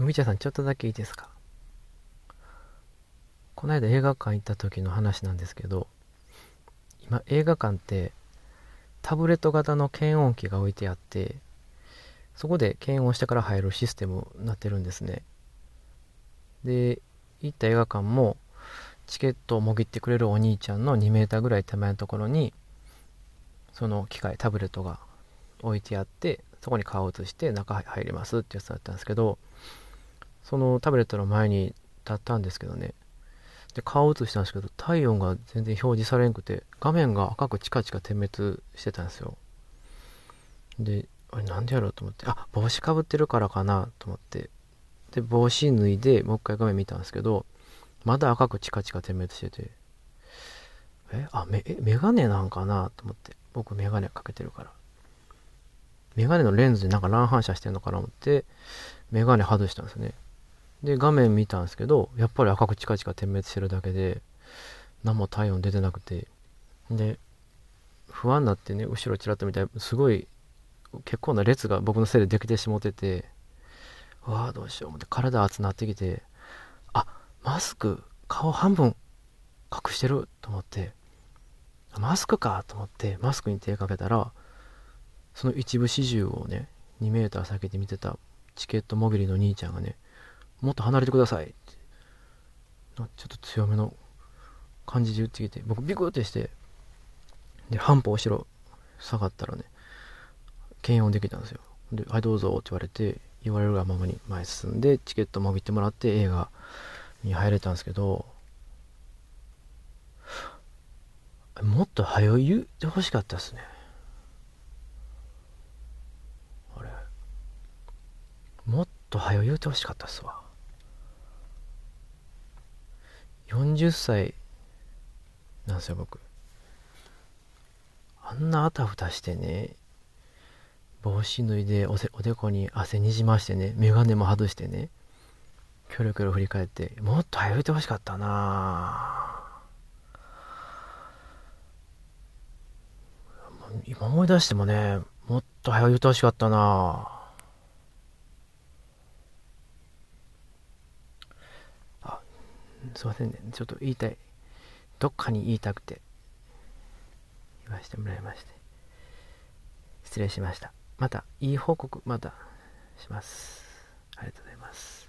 麦茶さん、ちょっとだけいいですか？この間映画館行った時の話なんですけど、今映画館ってタブレット型の検温器が置いてあって、そこで検温してから入るシステムになってるんですね。で、行った映画館も、チケットをもぎってくれるお兄ちゃんの2メーターぐらい手前のところに、その機械、タブレットが置いてあって、そこに顔を移して中入りますってやつだったんですけど、そのタブレットの前に立ったんですけどね、で、顔を映したんですけど、体温が全然表示されんくて、画面が赤くチカチカ点滅してたんですよ。で、あれなんでやろうと思って、あ、帽子かぶってるからかなと思って、で、帽子脱いで、もう一回画面見たんですけど、まだ赤くチカチカ点滅してて、え、あ、め、え、メガネなんかなと思って、僕メガネかけてるから。メガネのレンズでなんか乱反射してんのかなと思って、メガネ外したんですね。で、画面見たんですけど、やっぱり赤くチカチカ点滅してるだけで、何も体温出てなくて、で、不安になってね、後ろちらっと見たら、すごい、結構な列が僕のせいでできてしもってて、わあ、どうしよう思って、体熱なってきて、あ、マスク、顔半分隠してると思って、マスクかと思って、マスクに手かけたら、その一部始終をね、2メーター先で見てたチケットモビリの兄ちゃんがね、もっと離れてください、ちょっと強めの感じで言ってきて、僕ビクってして、で、半歩後ろ下がったらね、検温できたんですよ。で、はいどうぞって言われて、言われるがままに前進んで、チケットもぎってもらって映画に入れたんですけど、もっと早い言ってほしかったですね。あれ。もっと早い言うてほしかったっすわ。40歳なんですよ、僕。あんなあたふたしてね、帽子脱いでおおでこに汗にじましてね、メガネも外してね、キョロキョロ振り返って、もっと早いてほしかったな今思い出してもね、もっと早いてほしかったなすいませんね。ちょっと言いたい。どっかに言いたくて、言わせてもらいまして。失礼しました。また、いい報告、またします。ありがとうございます。